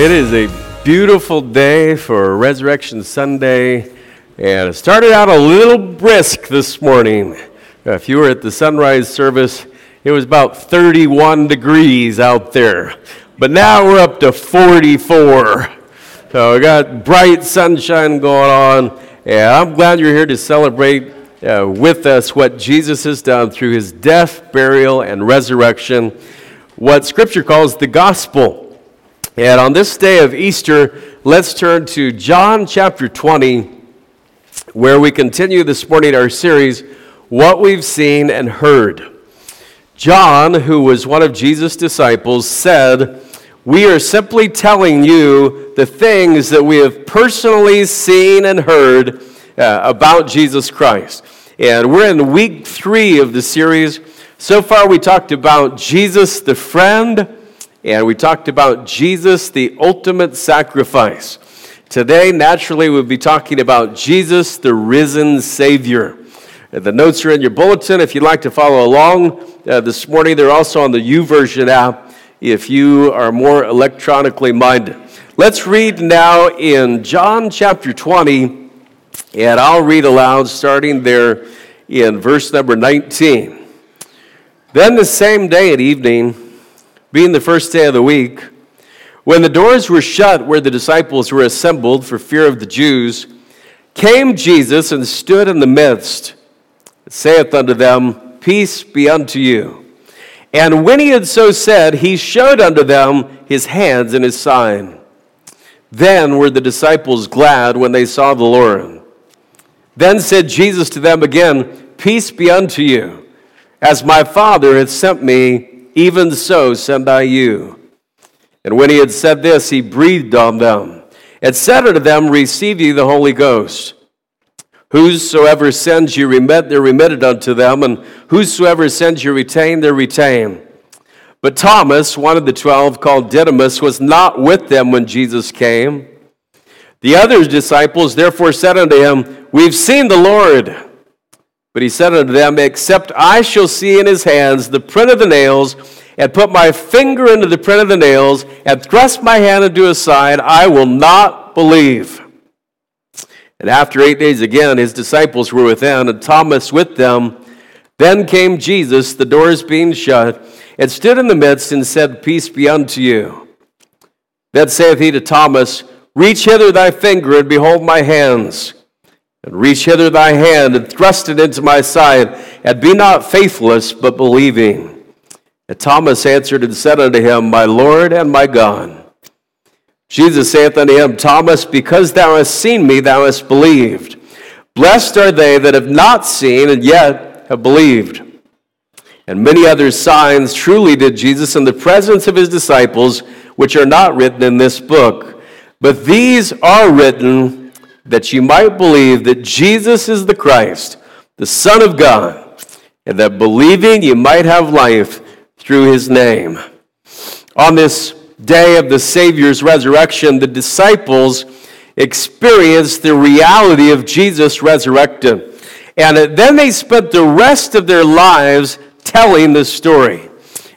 it is a beautiful day for Resurrection Sunday, and it started out a little brisk this morning. If you were at the sunrise service, it was about 31 degrees out there, but now we're up to 44. So we got bright sunshine going on, and I'm glad you're here to celebrate uh, with us what Jesus has done through his death, burial, and resurrection, what Scripture calls the gospel. And on this day of Easter, let's turn to John chapter 20, where we continue this morning our series, What We've Seen and Heard. John, who was one of Jesus' disciples, said, We are simply telling you the things that we have personally seen and heard uh, about Jesus Christ. And we're in week three of the series. So far, we talked about Jesus the friend and we talked about Jesus, the ultimate sacrifice. Today, naturally, we'll be talking about Jesus, the risen Savior. The notes are in your bulletin if you'd like to follow along uh, this morning. They're also on the YouVersion app if you are more electronically minded. Let's read now in John chapter 20, and I'll read aloud starting there in verse number 19. Then the same day at evening, being the first day of the week, when the doors were shut where the disciples were assembled for fear of the Jews, came Jesus and stood in the midst, saith unto them, Peace be unto you. And when he had so said, he showed unto them his hands and his sign. Then were the disciples glad when they saw the Lord. Then said Jesus to them again, Peace be unto you. As my Father hath sent me, even so send I you. And when he had said this, he breathed on them and said unto them, Receive ye the Holy Ghost. Whosoever sins you remit, they're remitted unto them, and whosoever sins you retain, they're retained. But Thomas, one of the twelve, called Didymus, was not with them when Jesus came. The other disciples therefore said unto him, We've seen the Lord. But he said unto them, Except I shall see in his hands the print of the nails, and put my finger into the print of the nails, and thrust my hand into his side, I will not believe. And after eight days again, his disciples were within, and Thomas with them. Then came Jesus, the doors being shut, and stood in the midst, and said, Peace be unto you. Then saith he to Thomas, Reach hither thy finger, and behold my hands and reach hither thy hand and thrust it into my side, and be not faithless, but believing. And Thomas answered and said unto him, My Lord and my God. Jesus saith unto him, Thomas, because thou hast seen me, thou hast believed. Blessed are they that have not seen and yet have believed. And many other signs truly did Jesus in the presence of his disciples, which are not written in this book. But these are written that you might believe that Jesus is the Christ, the Son of God, and that believing you might have life through his name. On this day of the Savior's resurrection, the disciples experienced the reality of Jesus resurrected. And then they spent the rest of their lives telling the story.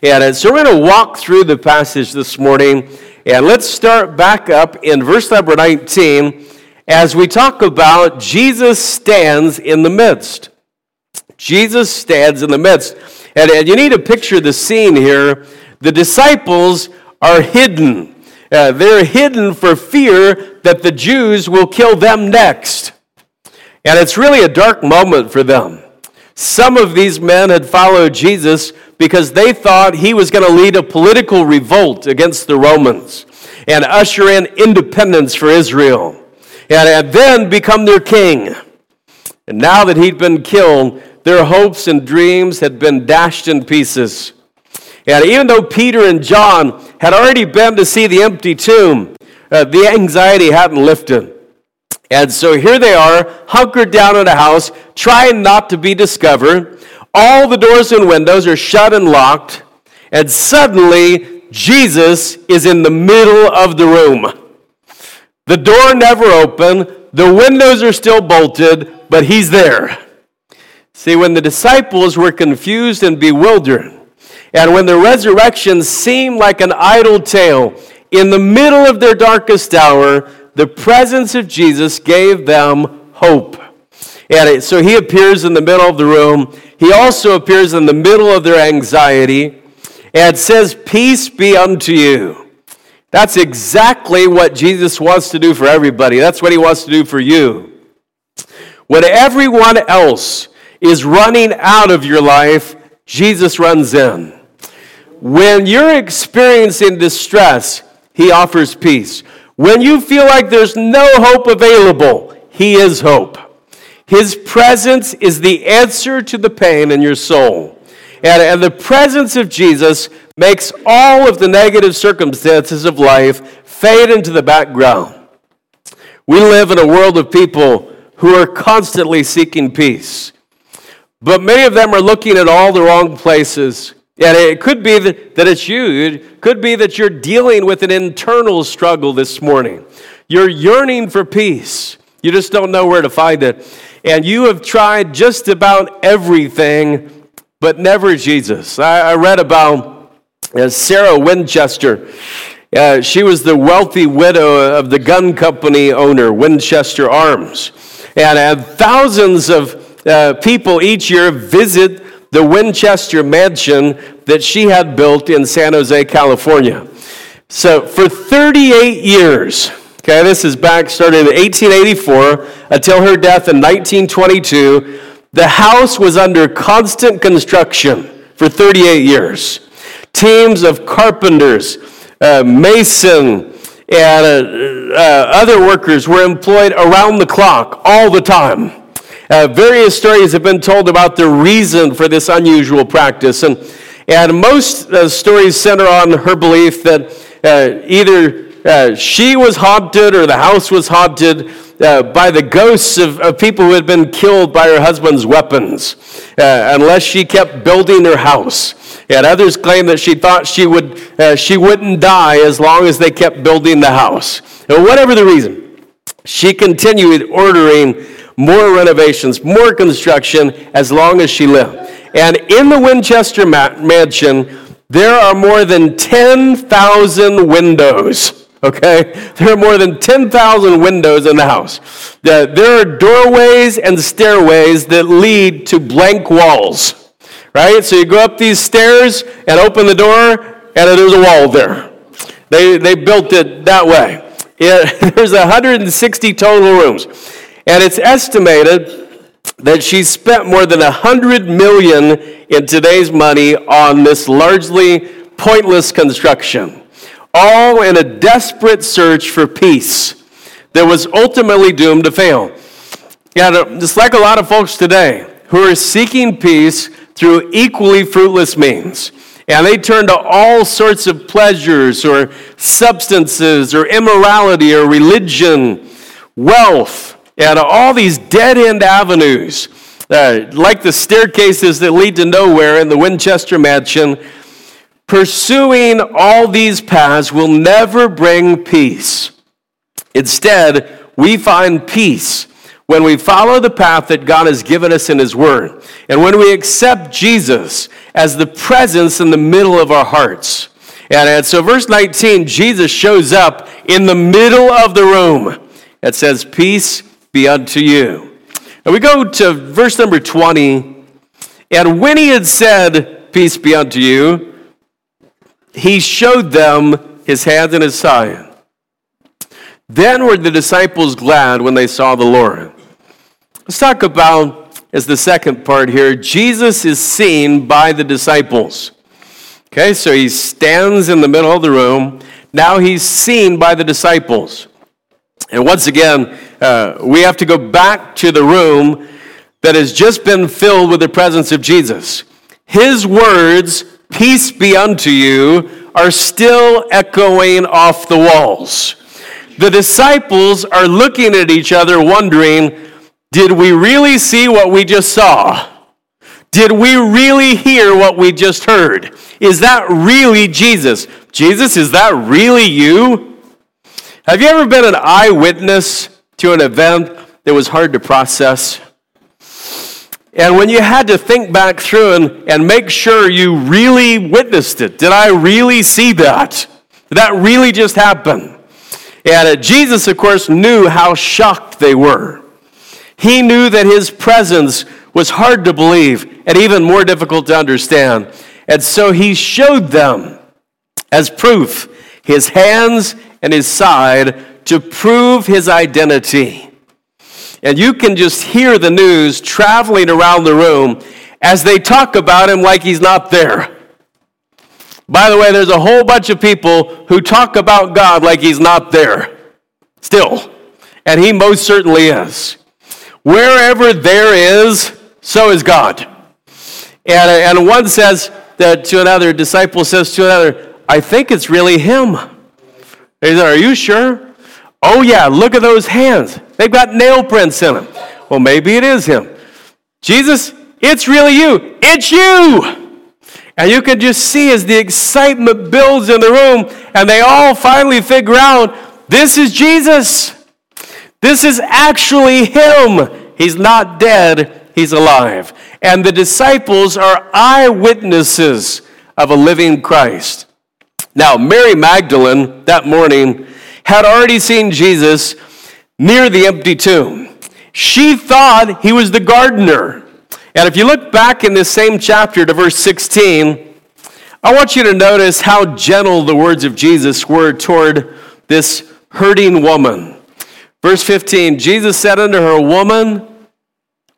And uh, so we're going to walk through the passage this morning. And let's start back up in verse number 19 as we talk about Jesus stands in the midst. Jesus stands in the midst. And, and you need to picture the scene here. The disciples are hidden. Uh, they're hidden for fear that the Jews will kill them next. And it's really a dark moment for them. Some of these men had followed Jesus because they thought he was going to lead a political revolt against the Romans and usher in independence for Israel and had then become their king. And now that he'd been killed, their hopes and dreams had been dashed in pieces. And even though Peter and John had already been to see the empty tomb, uh, the anxiety hadn't lifted. And so here they are, hunkered down in a house, trying not to be discovered. All the doors and windows are shut and locked. And suddenly, Jesus is in the middle of the room. The door never opened, the windows are still bolted, but he's there. See, when the disciples were confused and bewildered, and when the resurrection seemed like an idle tale, in the middle of their darkest hour, the presence of Jesus gave them hope. And so he appears in the middle of the room. He also appears in the middle of their anxiety and says, Peace be unto you. That's exactly what Jesus wants to do for everybody. That's what he wants to do for you. When everyone else is running out of your life, Jesus runs in. When you're experiencing distress, he offers peace. When you feel like there's no hope available, he is hope. His presence is the answer to the pain in your soul. And, and the presence of Jesus makes all of the negative circumstances of life fade into the background. We live in a world of people who are constantly seeking peace. But many of them are looking at all the wrong places. And it could be that, that it's you. It could be that you're dealing with an internal struggle this morning. You're yearning for peace. You just don't know where to find it and you have tried just about everything, but never Jesus. I, I read about uh, Sarah Winchester. Uh, she was the wealthy widow of the gun company owner, Winchester Arms. And uh, thousands of uh, people each year visit the Winchester mansion that she had built in San Jose, California. So for 38 years, Okay, this is back starting in 1884 until her death in 1922. The house was under constant construction for 38 years. Teams of carpenters, uh, mason, and uh, uh, other workers were employed around the clock all the time. Uh, various stories have been told about the reason for this unusual practice, and, and most uh, stories center on her belief that uh, either uh, she was haunted or the house was haunted uh, by the ghosts of, of, people who had been killed by her husband's weapons, uh, unless she kept building her house. And others claim that she thought she, would, uh, she wouldn't die as long as they kept building the house. And whatever the reason, she continued ordering more renovations, more construction as long as she lived. And in the Winchester mansion, there are more than 10,000 windows okay? There are more than 10,000 windows in the house. There are doorways and stairways that lead to blank walls, right? So you go up these stairs and open the door, and there's a wall there. They, they built it that way. It, there's 160 total rooms. And it's estimated that she spent more than 100 million in today's money on this largely pointless construction all in a desperate search for peace that was ultimately doomed to fail. Yeah, just like a lot of folks today who are seeking peace through equally fruitless means. And they turn to all sorts of pleasures or substances or immorality or religion, wealth, and all these dead end avenues, uh, like the staircases that lead to nowhere in the Winchester Mansion Pursuing all these paths will never bring peace. Instead, we find peace when we follow the path that God has given us in His Word, and when we accept Jesus as the presence in the middle of our hearts. And, so, verse 19, Jesus shows up in the middle of the room. It says, Peace be unto you. And we go to verse number 20. And when he had said, Peace be unto you, he showed them his hands and his side. Then were the disciples glad when they saw the Lord. Let's talk about, as the second part here, Jesus is seen by the disciples. Okay, so he stands in the middle of the room. Now he's seen by the disciples. And once again, uh, we have to go back to the room that has just been filled with the presence of Jesus. His words Peace be unto you, are still echoing off the walls. The disciples are looking at each other, wondering, Did we really see what we just saw? Did we really hear what we just heard? Is that really Jesus? Jesus, is that really you? Have you ever been an eyewitness to an event that was hard to process? And when you had to think back through and, and make sure you really witnessed it, did I really see that? Did that really just happen? And uh, Jesus, of course, knew how shocked they were. He knew that his presence was hard to believe and even more difficult to understand. And so he showed them as proof his hands and his side to prove his identity. And you can just hear the news traveling around the room as they talk about him like he's not there. By the way, there's a whole bunch of people who talk about God like he's not there still. And he most certainly is. Wherever there is, so is God. And, and one says that to another, disciple says to another, I think it's really him. He said, Are you sure? Oh, yeah, look at those hands. They've got nail prints in them. Well, maybe it is him. Jesus, it's really you. It's you. And you can just see as the excitement builds in the room, and they all finally figure out this is Jesus. This is actually him. He's not dead, he's alive. And the disciples are eyewitnesses of a living Christ. Now, Mary Magdalene that morning had already seen Jesus near the empty tomb. She thought he was the gardener. And if you look back in this same chapter to verse 16, I want you to notice how gentle the words of Jesus were toward this hurting woman. Verse 15 Jesus said unto her, Woman,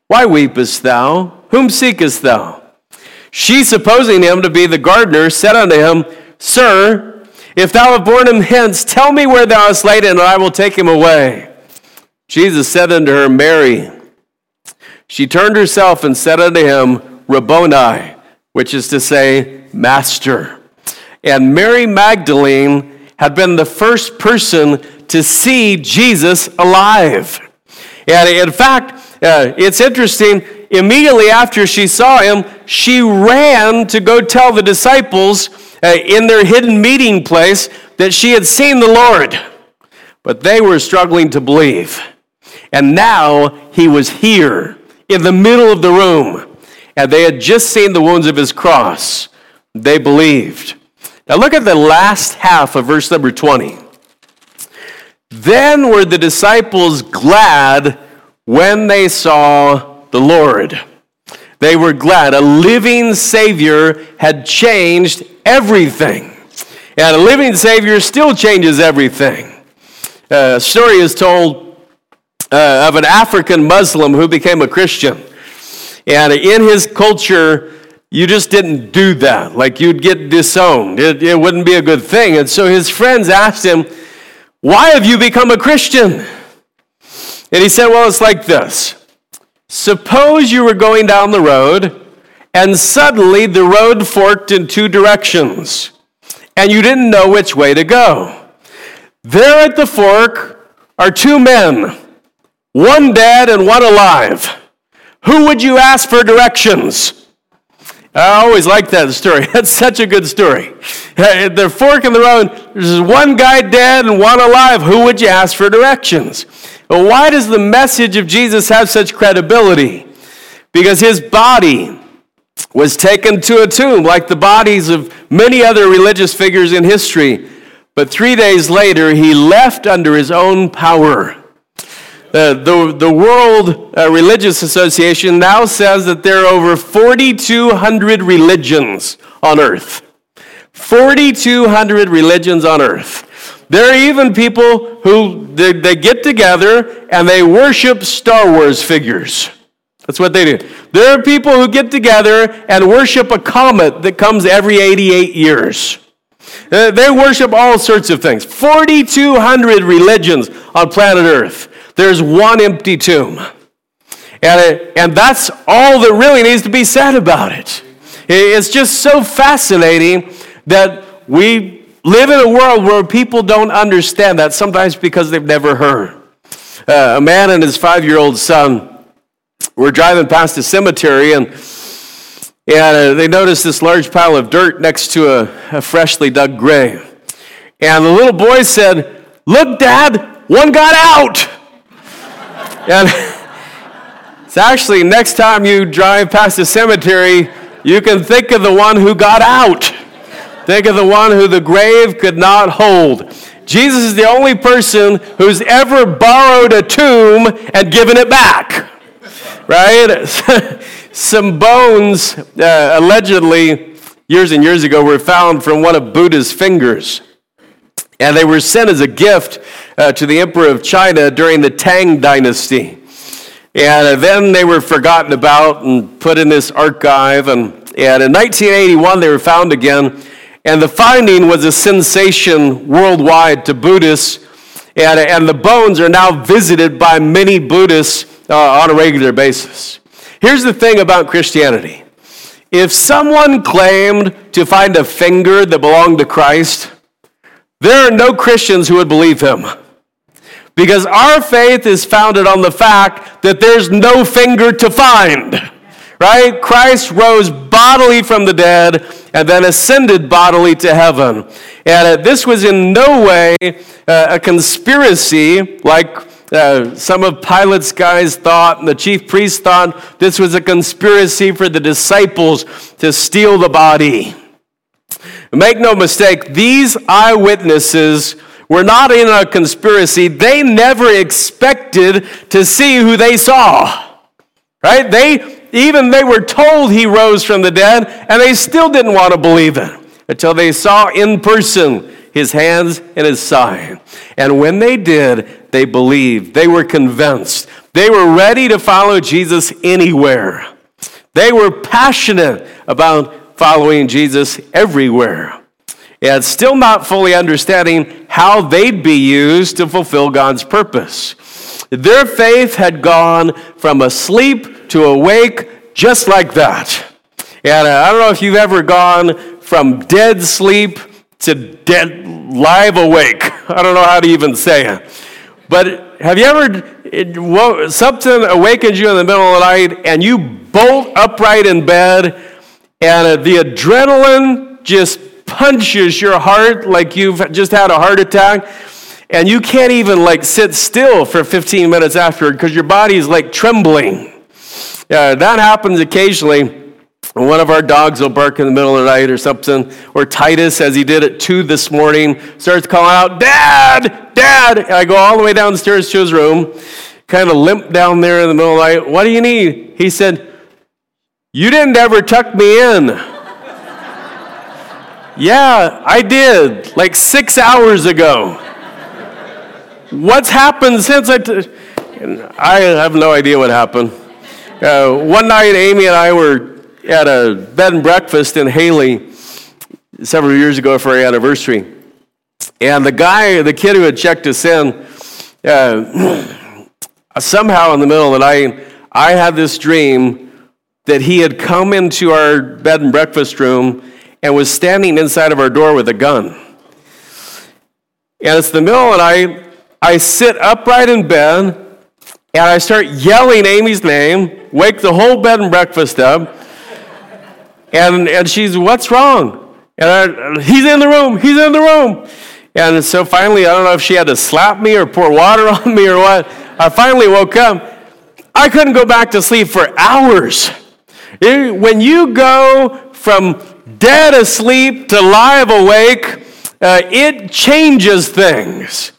why weepest thou? Whom seekest thou? She, supposing him to be the gardener, said unto him, Sir, if thou have borne him hence, tell me where thou hast laid him, and I will take him away. Jesus said unto her, Mary. She turned herself and said unto him, Rabboni, which is to say, Master. And Mary Magdalene had been the first person to see Jesus alive. And in fact, uh, it's interesting, immediately after she saw him, she ran to go tell the disciples Uh, in their hidden meeting place that she had seen the Lord. But they were struggling to believe. And now he was here in the middle of the room. And they had just seen the wounds of his cross. They believed. Now look at the last half of verse number 20. Then were the disciples glad when they saw the Lord. They were glad. A living Savior had changed everything. And a living Savior still changes everything. A story is told uh, of an African Muslim who became a Christian. And in his culture, you just didn't do that. Like you'd get disowned, it, it wouldn't be a good thing. And so his friends asked him, Why have you become a Christian? And he said, Well, it's like this. Suppose you were going down the road and suddenly the road forked in two directions and you didn't know which way to go. There at the fork are two men, one dead and one alive. Who would you ask for directions? I always like that story. That's such a good story. The fork in the road, there's one guy dead and one alive. Who would you ask for directions? But why does the message of Jesus have such credibility? Because his body was taken to a tomb, like the bodies of many other religious figures in history. But three days later, he left under his own power. Uh, the, the World uh, Religious Association now says that there are over 4,200 religions on earth. 4,200 religions on earth. There are even people who they, they get together and they worship Star Wars figures. That's what they do. There are people who get together and worship a comet that comes every 88 years. Uh, they worship all sorts of things. 4,200 religions on planet Earth. There's one empty tomb. And, it, and that's all that really needs to be said about it. It's just so fascinating that we live in a world where people don't understand that, sometimes because they've never heard. Uh, a man and his five year old son were driving past a cemetery and, and uh, they noticed this large pile of dirt next to a, a freshly dug grave. And the little boy said, Look, Dad, one got out. and it's actually next time you drive past a cemetery, you can think of the one who got out. Think of the one who the grave could not hold. Jesus is the only person who's ever borrowed a tomb and given it back. Right? Some bones, uh, allegedly, years and years ago, were found from one of Buddha's fingers. And they were sent as a gift uh, to the Emperor of China during the Tang Dynasty. And then they were forgotten about and put in this archive. And, and in 1981, they were found again. And the finding was a sensation worldwide to Buddhists. And, and the bones are now visited by many Buddhists uh, on a regular basis. Here's the thing about Christianity if someone claimed to find a finger that belonged to Christ, there are no Christians who would believe him. Because our faith is founded on the fact that there's no finger to find. Right? Christ rose bodily from the dead and then ascended bodily to heaven. And uh, this was in no way uh, a conspiracy like uh, some of Pilate's guys thought, and the chief priests thought this was a conspiracy for the disciples to steal the body. Make no mistake, these eyewitnesses were not in a conspiracy. They never expected to see who they saw. Right? They even they were told he rose from the dead, and they still didn't want to believe it until they saw in person his hands and his side. And when they did, they believed. They were convinced. They were ready to follow Jesus anywhere. They were passionate about following Jesus everywhere and still not fully understanding how they'd be used to fulfill God's purpose. Their faith had gone from asleep to awake just like that. And uh, I don't know if you've ever gone from dead sleep to dead live awake. I don't know how to even say it. But have you ever, it, something awakens you in the middle of the night and you bolt upright in bed and uh, the adrenaline just punches your heart like you've just had a heart attack and you can't even like sit still for 15 minutes after because your body is like trembling yeah that happens occasionally one of our dogs will bark in the middle of the night or something or titus as he did at 2 this morning starts calling out dad dad and i go all the way downstairs to his room kind of limp down there in the middle of the night what do you need he said you didn't ever tuck me in yeah, I did, like six hours ago. What's happened since I? T- I have no idea what happened. Uh, one night, Amy and I were at a bed and breakfast in Haley several years ago for our anniversary. And the guy, the kid who had checked us in, uh, somehow in the middle of the night, I had this dream that he had come into our bed and breakfast room and was standing inside of our door with a gun. And it's the middle of the night. I sit upright in bed and I start yelling Amy's name, wake the whole bed and breakfast up. And, and she's, What's wrong? And I, he's in the room, he's in the room. And so finally, I don't know if she had to slap me or pour water on me or what. I finally woke up. I couldn't go back to sleep for hours. It, when you go from dead asleep to live awake, uh, it changes things.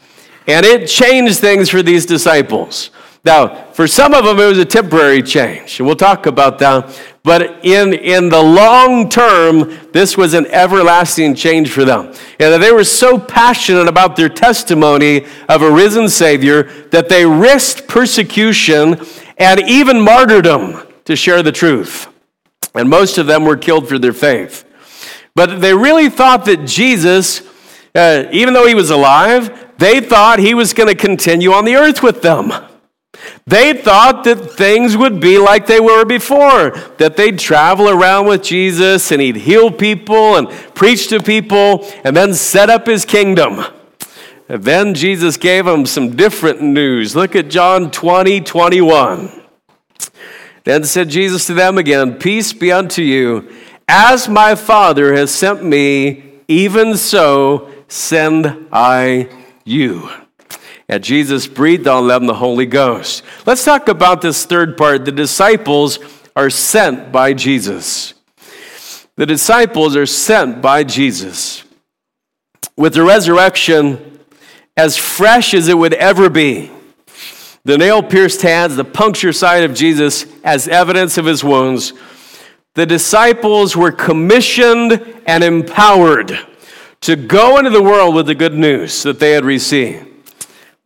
And it changed things for these disciples. Now, for some of them, it was a temporary change, and we'll talk about that. But in, in the long term, this was an everlasting change for them. And they were so passionate about their testimony of a risen Savior that they risked persecution and even martyrdom to share the truth. And most of them were killed for their faith. But they really thought that Jesus, uh, even though he was alive, they thought he was going to continue on the earth with them. They thought that things would be like they were before, that they'd travel around with Jesus and he'd heal people and preach to people and then set up his kingdom. And then Jesus gave them some different news. Look at John 20, 21. Then said Jesus to them again, Peace be unto you. As my Father has sent me, even so send I you. And Jesus breathed on them the Holy Ghost. Let's talk about this third part. The disciples are sent by Jesus. the disciples are sent by Jesus with the resurrection as fresh as it would ever be. The nail pierced hands, the puncture side of Jesus as evidence of his wounds. The disciples were commissioned and empowered to go into the world with the good news that they had received.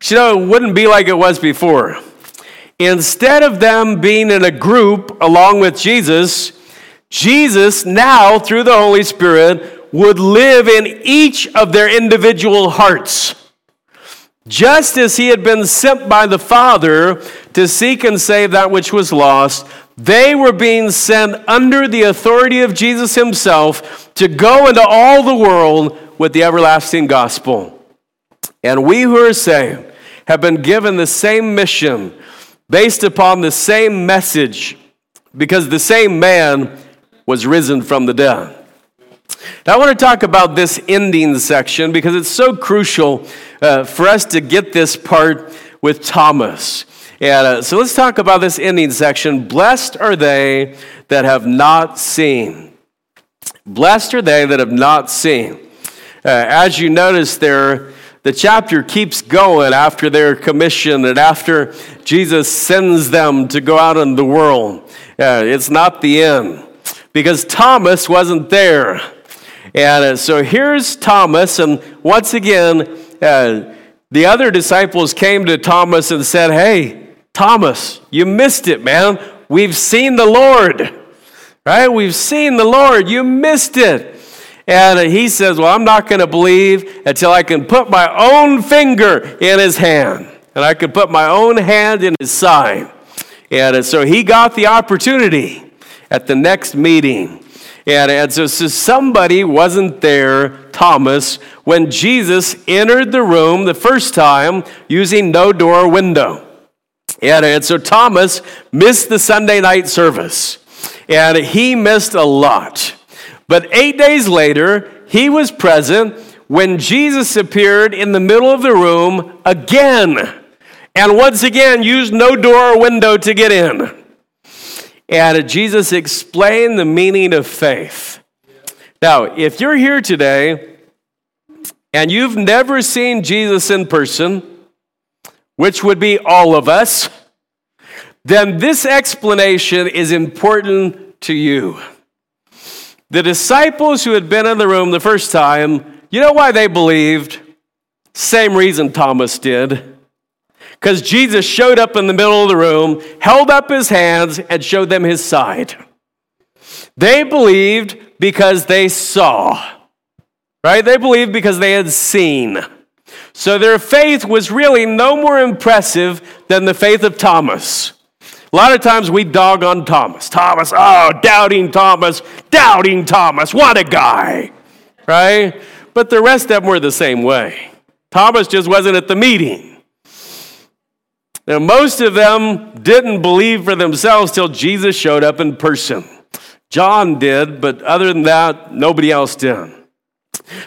You know, it wouldn't be like it was before. Instead of them being in a group along with Jesus, Jesus, now through the Holy Spirit, would live in each of their individual hearts. Just as he had been sent by the Father to seek and save that which was lost, they were being sent under the authority of Jesus himself to go into all the world with the everlasting gospel. And we who are saved have been given the same mission based upon the same message because the same man was risen from the dead. Now, I want to talk about this ending section because it's so crucial uh, for us to get this part with Thomas. And uh, so let's talk about this ending section. Blessed are they that have not seen. Blessed are they that have not seen. Uh, as you notice there, the chapter keeps going after their commission and after Jesus sends them to go out in the world. Uh, it's not the end because Thomas wasn't there. And uh, so here's Thomas, and once again, uh, the other disciples came to Thomas and said, Hey, Thomas, you missed it, man. We've seen the Lord, right? We've seen the Lord. You missed it. And he says, Well, I'm not going to believe until I can put my own finger in his hand, and I can put my own hand in his side. And uh, so he got the opportunity at the next meeting. And, and so, so somebody wasn't there, Thomas, when Jesus entered the room the first time using no door window. And, and so Thomas missed the Sunday night service. And he missed a lot. But eight days later, he was present when Jesus appeared in the middle of the room again. And once again, used no door or window to get in. And Jesus explained the meaning of faith. Now, if you're here today and you've never seen Jesus in person, which would be all of us, then this explanation is important to you. The disciples who had been in the room the first time, you know why they believed? Same reason Thomas did because Jesus showed up in the middle of the room, held up his hands, and showed them his side. They believed because they saw, right? They believed because they had seen. So their faith was really no more impressive than the faith of Thomas. A lot of times we dog on Thomas. Thomas, oh, doubting Thomas, doubting Thomas, what a guy, right? But the rest of them were the same way. Thomas just wasn't at the meeting. Now, most of them didn't believe for themselves till Jesus showed up in person. John did, but other than that, nobody else did.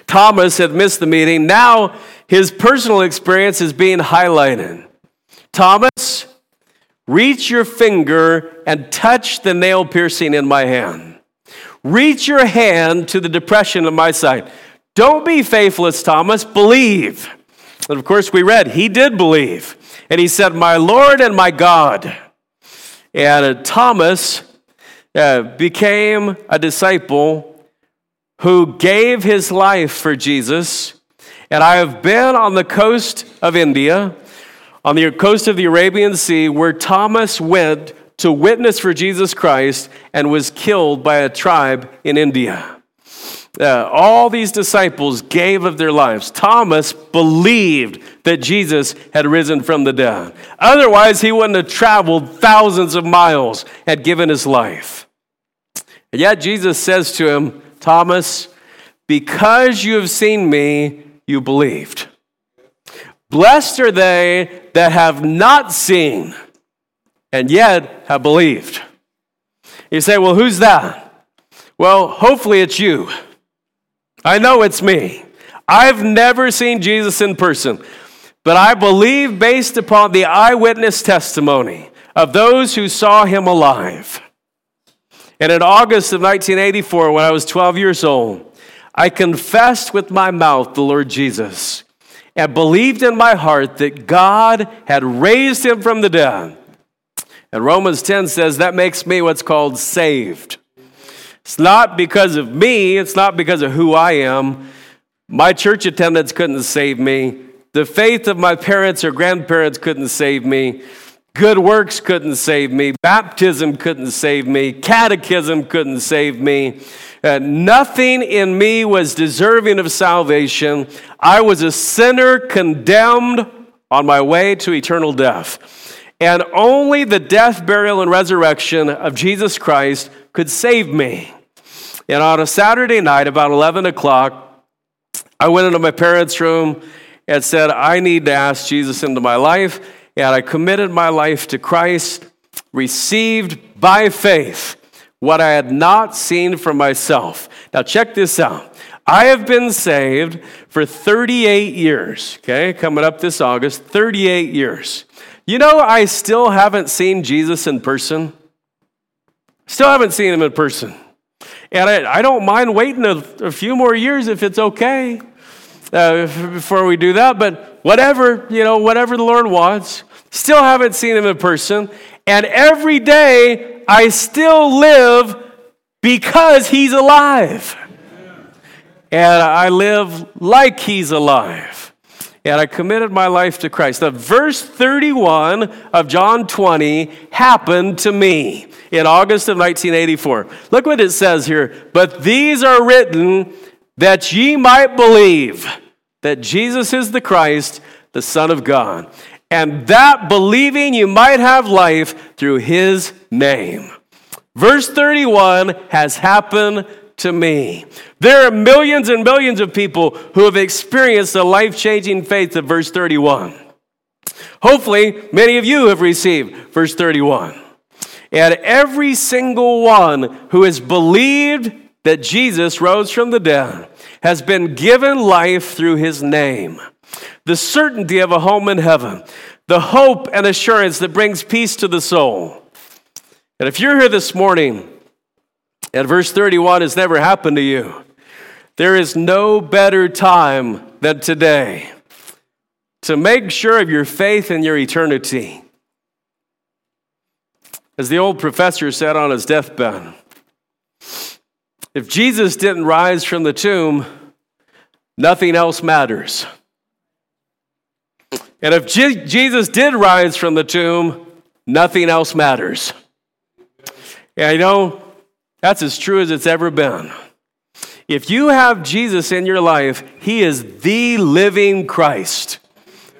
Thomas had missed the meeting. Now his personal experience is being highlighted. Thomas, reach your finger and touch the nail piercing in my hand. Reach your hand to the depression in my side. Don't be faithless, Thomas. Believe. And of course, we read, he did believe. And he said, My Lord and my God. And uh, Thomas uh, became a disciple who gave his life for Jesus. And I have been on the coast of India, on the coast of the Arabian Sea, where Thomas went to witness for Jesus Christ and was killed by a tribe in India. Uh, all these disciples gave of their lives. Thomas believed that Jesus had risen from the dead. Otherwise, he wouldn't have traveled thousands of miles and given his life. And yet, Jesus says to him, Thomas, because you have seen me, you believed. Blessed are they that have not seen and yet have believed. You say, well, who's that? Well, hopefully it's you. I know it's me. I've never seen Jesus in person, but I believe based upon the eyewitness testimony of those who saw him alive. And in August of 1984, when I was 12 years old, I confessed with my mouth the Lord Jesus and believed in my heart that God had raised him from the dead. And Romans 10 says that makes me what's called saved. It's not because of me, it's not because of who I am. My church attendance couldn't save me. The faith of my parents or grandparents couldn't save me. Good works couldn't save me. Baptism couldn't save me. Catechism couldn't save me. Uh, nothing in me was deserving of salvation. I was a sinner condemned on my way to eternal death. And only the death, burial, and resurrection of Jesus Christ could save me. And on a Saturday night, about 11 o'clock, I went into my parents' room and said, I need to ask Jesus into my life. And I committed my life to Christ, received by faith what I had not seen for myself. Now, check this out. I have been saved for 38 years, okay, coming up this August, 38 years. You know, I still haven't seen Jesus in person. Still haven't seen him in person. And I, I don't mind waiting a, a, few more years if it's okay uh, before we do that, but whatever, you know, whatever the Lord wants. Still haven't seen him in person. And every day I still live because he's alive. And I live like he's alive. And I committed my life to Christ. The verse 31 of John 20 happened to me in August of 1984. Look what it says here. But these are written that ye might believe that Jesus is the Christ, the Son of God and that believing you might have life through his name. Verse 31 has happened to me. There are millions and millions of people who have experienced the life changing faith of verse 31. Hopefully, many of you have received verse 31. And every single one who has believed that Jesus rose from the dead has been given life through his name the certainty of a home in heaven, the hope and assurance that brings peace to the soul. And if you're here this morning and verse 31 has never happened to you, there is no better time than today to make sure of your faith and your eternity. As the old professor said on his deathbed, if Jesus didn't rise from the tomb, nothing else matters. And if Je- Jesus did rise from the tomb, nothing else matters. Yeah, you know, that's as true as it's ever been. If you have Jesus in your life, he is the living Christ.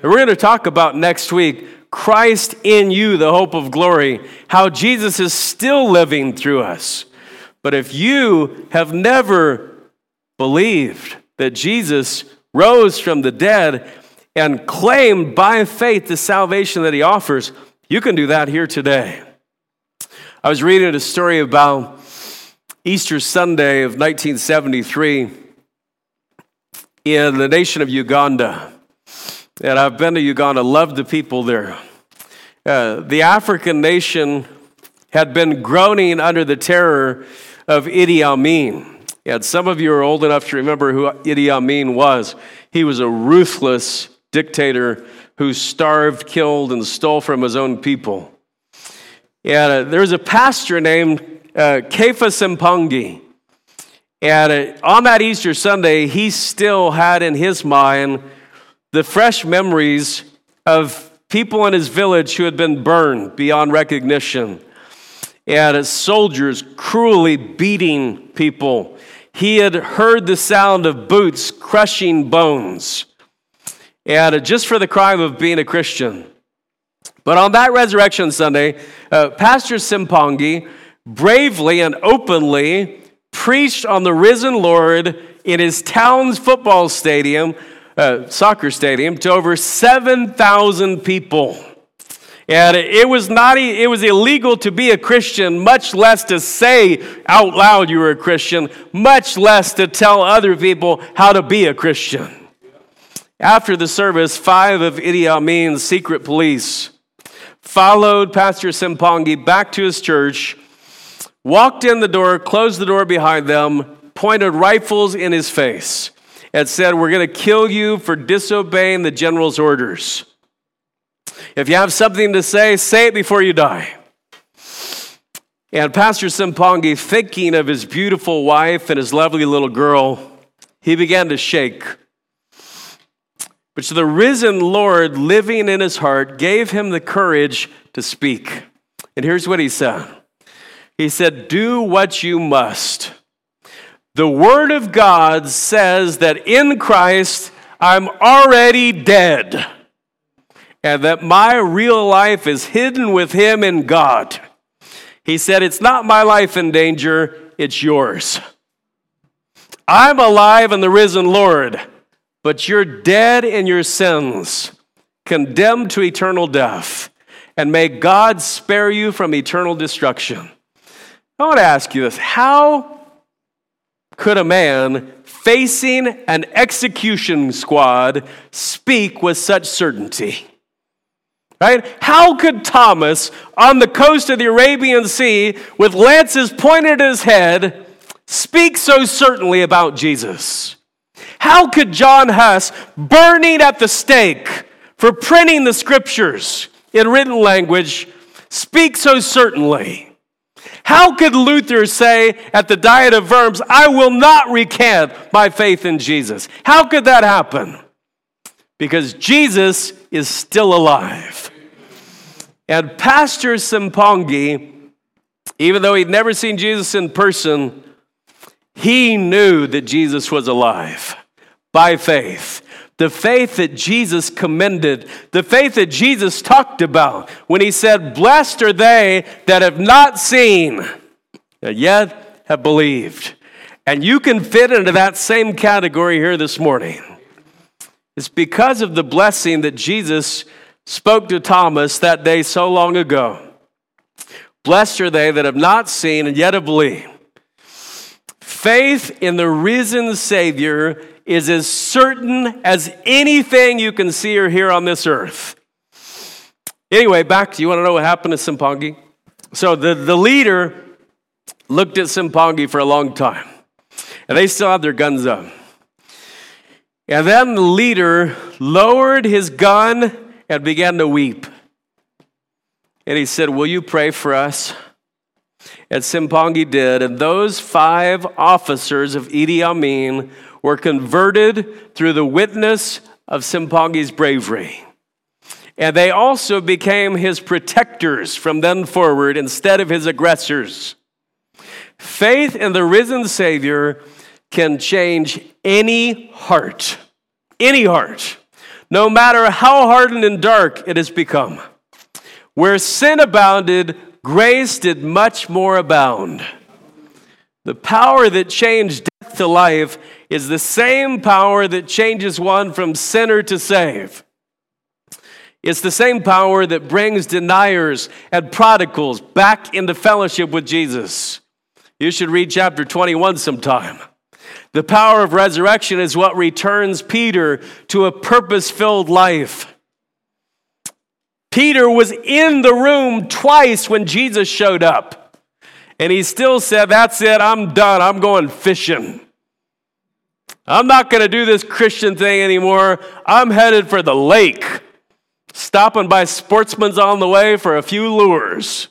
And we're going to talk about next week Christ in you, the hope of glory, how Jesus is still living through us. But if you have never believed that Jesus rose from the dead, and claim by faith the salvation that he offers, you can do that here today. I was reading a story about Easter Sunday of 1973 in the nation of Uganda. And I've been to Uganda, loved the people there. Uh, the African nation had been groaning under the terror of Idi Amin. And some of you are old enough to remember who Idi Amin was. He was a ruthless dictator who starved, killed, and stole from his own people. And uh, there's a pastor named uh, Sempangi. And uh, on that Easter Sunday, he still had in his mind the fresh memories of people in his village who had been burned beyond recognition. And as soldiers cruelly beating people. He had heard the sound of boots crushing bones and just for the crime of being a Christian. But on that Resurrection Sunday, uh, Pastor Sempangi bravely and openly preached on the risen Lord in his town's football stadium, uh, soccer stadium, to over 7,000 people. And it was not it was illegal to be a Christian, much less to say out loud you were a Christian, much less to tell other people how to be a Christian. After the service, five of Idi Amin's secret police followed Pastor Sempangi back to his church walked in the door, closed the door behind them, pointed rifles in his face, and said, We're going to kill you for disobeying the general's orders. If you have something to say, say it before you die. And Pastor Sempangi, thinking of his beautiful wife and his lovely little girl, he began to shake. But the risen Lord living in his heart gave him the courage to speak. And here's what he said He said, Do what you must. The Word of God says that in Christ I'm already dead, and that my real life is hidden with Him in God. He said, It's not my life in danger, it's yours. I'm alive in the risen Lord, but you're dead in your sins, condemned to eternal death. And may God spare you from eternal destruction. I want to ask you this How could a man facing an execution squad speak with such certainty? Right? How could Thomas, on the coast of the Arabian Sea, with lances pointed at his head, speak so certainly about Jesus? How could John Huss, burning at the stake for printing the scriptures in written language, speak so certainly? How could Luther say at the Diet of Worms, I will not recant my faith in Jesus? How could that happen? Because Jesus is still alive. And Pastor Sempangi, even though he'd never seen Jesus in person, he knew that Jesus was alive by faith. The faith that Jesus commended, the faith that Jesus talked about when he said, Blessed are they that have not seen, and yet have believed. And you can fit into that same category here this morning. It's because of the blessing that Jesus spoke to Thomas that day so long ago. Blessed are they that have not seen and yet have believed. Faith in the risen Savior is as certain as anything you can see or hear on this earth. Anyway, back to you want to know what happened to Sempangi? So the, the leader looked at Sempangi for a long time, and they still had their guns up. And then the leader lowered his gun and began to weep. And he said, Will you pray for us? And Sempangi did. And those five officers of Idi Amin were converted through the witness of Sempangi's bravery. And they also became his protectors from then forward instead of his aggressors. Faith in the risen Savior can change any heart. Any heart no matter how hardened and dark it has become. Where sin abounded, grace did much more abound. The power that changed death to life is the same power that changes one from sinner to save. It's the same power that brings deniers and prodigals back into fellowship with Jesus. You should read chapter 21 sometime. The power of resurrection is what returns Peter to a purpose filled life. Peter was in the room twice when Jesus showed up. And he still said, That's it, I'm done. I'm going fishing. I'm not going to do this Christian thing anymore. I'm headed for the lake, stopping by Sportsman's on the way for a few lures.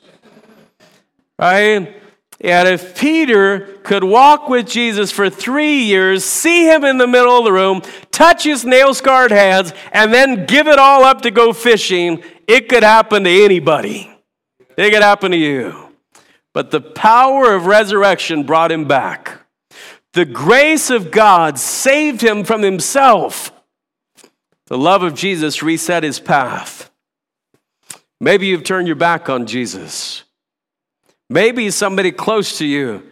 Right? And if Peter could walk with Jesus for three years, see him in the middle of the room, touch his nail scarred hands, and then give it all up to go fishing, it could happen to anybody. It could happen to you. But the power of resurrection brought him back. The grace of God saved him from himself. The love of Jesus reset his path. Maybe you've turned your back on Jesus. Maybe somebody close to you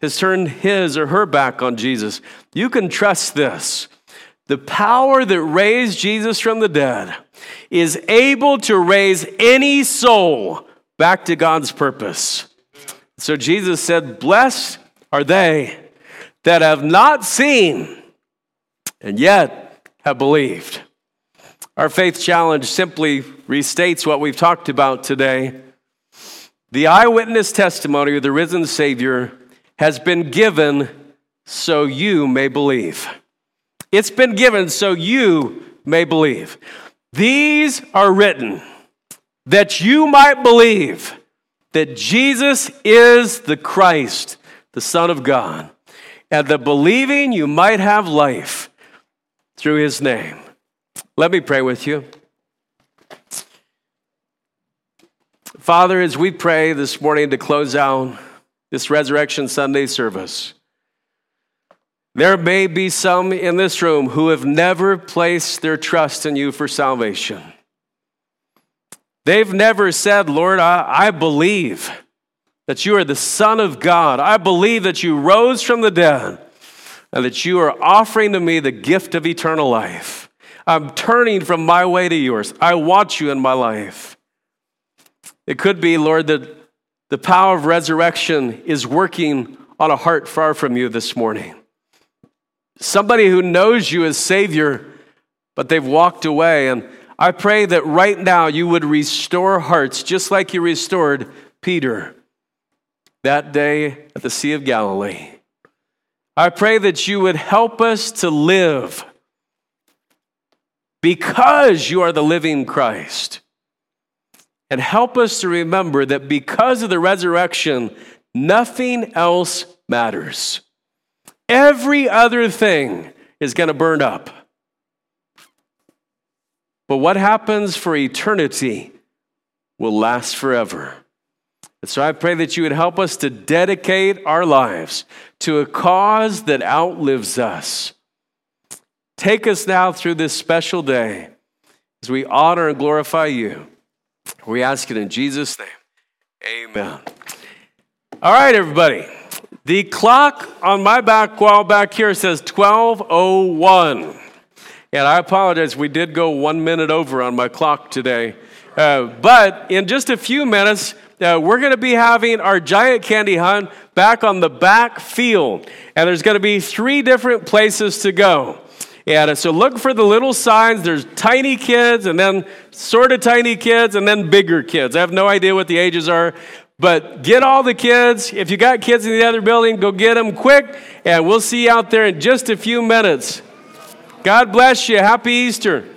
has turned his or her back on Jesus. You can trust this. The power that raised Jesus from the dead is able to raise any soul back to God's purpose. So Jesus said, Blessed are they that have not seen and yet have believed. Our faith challenge simply restates what we've talked about today The eyewitness testimony of the risen Savior has been given so you may believe. It's been given so you may believe. These are written that you might believe that Jesus is the Christ, the Son of God, and that believing you might have life through his name. Let me pray with you. Father, as we pray this morning to close out this Resurrection Sunday service, there may be some in this room who have never placed their trust in you for salvation. They've never said, Lord, I, I, believe that you are the Son of God. I believe that you rose from the dead and that you are offering to me the gift of eternal life. I'm turning from my way to yours. I want you in my life. It could be, Lord, that the power of resurrection is working on a heart far from you this morning. Somebody who knows you as Savior, but they've walked away. And I pray that right now you would restore hearts just like you restored Peter that day at the Sea of Galilee. I pray that you would help us to live because you are the living Christ. And help us to remember that because of the resurrection, nothing else matters. Every other thing is going to burn up. But what happens for eternity will last forever. And so I pray that you would help us to dedicate our lives to a cause that outlives us. Take us now through this special day as we honor and glorify you. We ask it in Jesus' name. Amen. All right, everybody. The clock on my back wall back here says 1201. And I apologize, we did go one minute over on my clock today. Uh, but in just a few minutes, uh, we're going to be having our giant candy hunt back on the back field. And there's going to be three different places to go. And so look for the little signs. There's tiny kids, and then sort of tiny kids, and then bigger kids. I have no idea what the ages are, but get all the kids. If you got kids in the other building, go get them quick, and we'll see you out there in just a few minutes. God bless you. Happy Easter.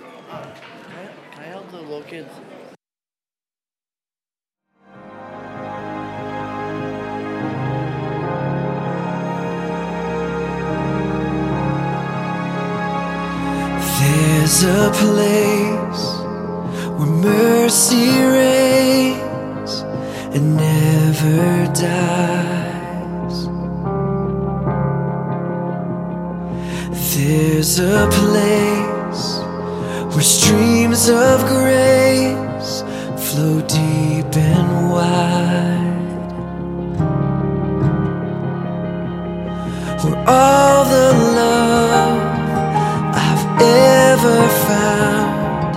There's a place where mercy reigns and never dies. There's a place where streams of grace flow deep and wide. Where all the love I've ever found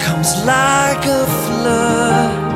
comes like a flood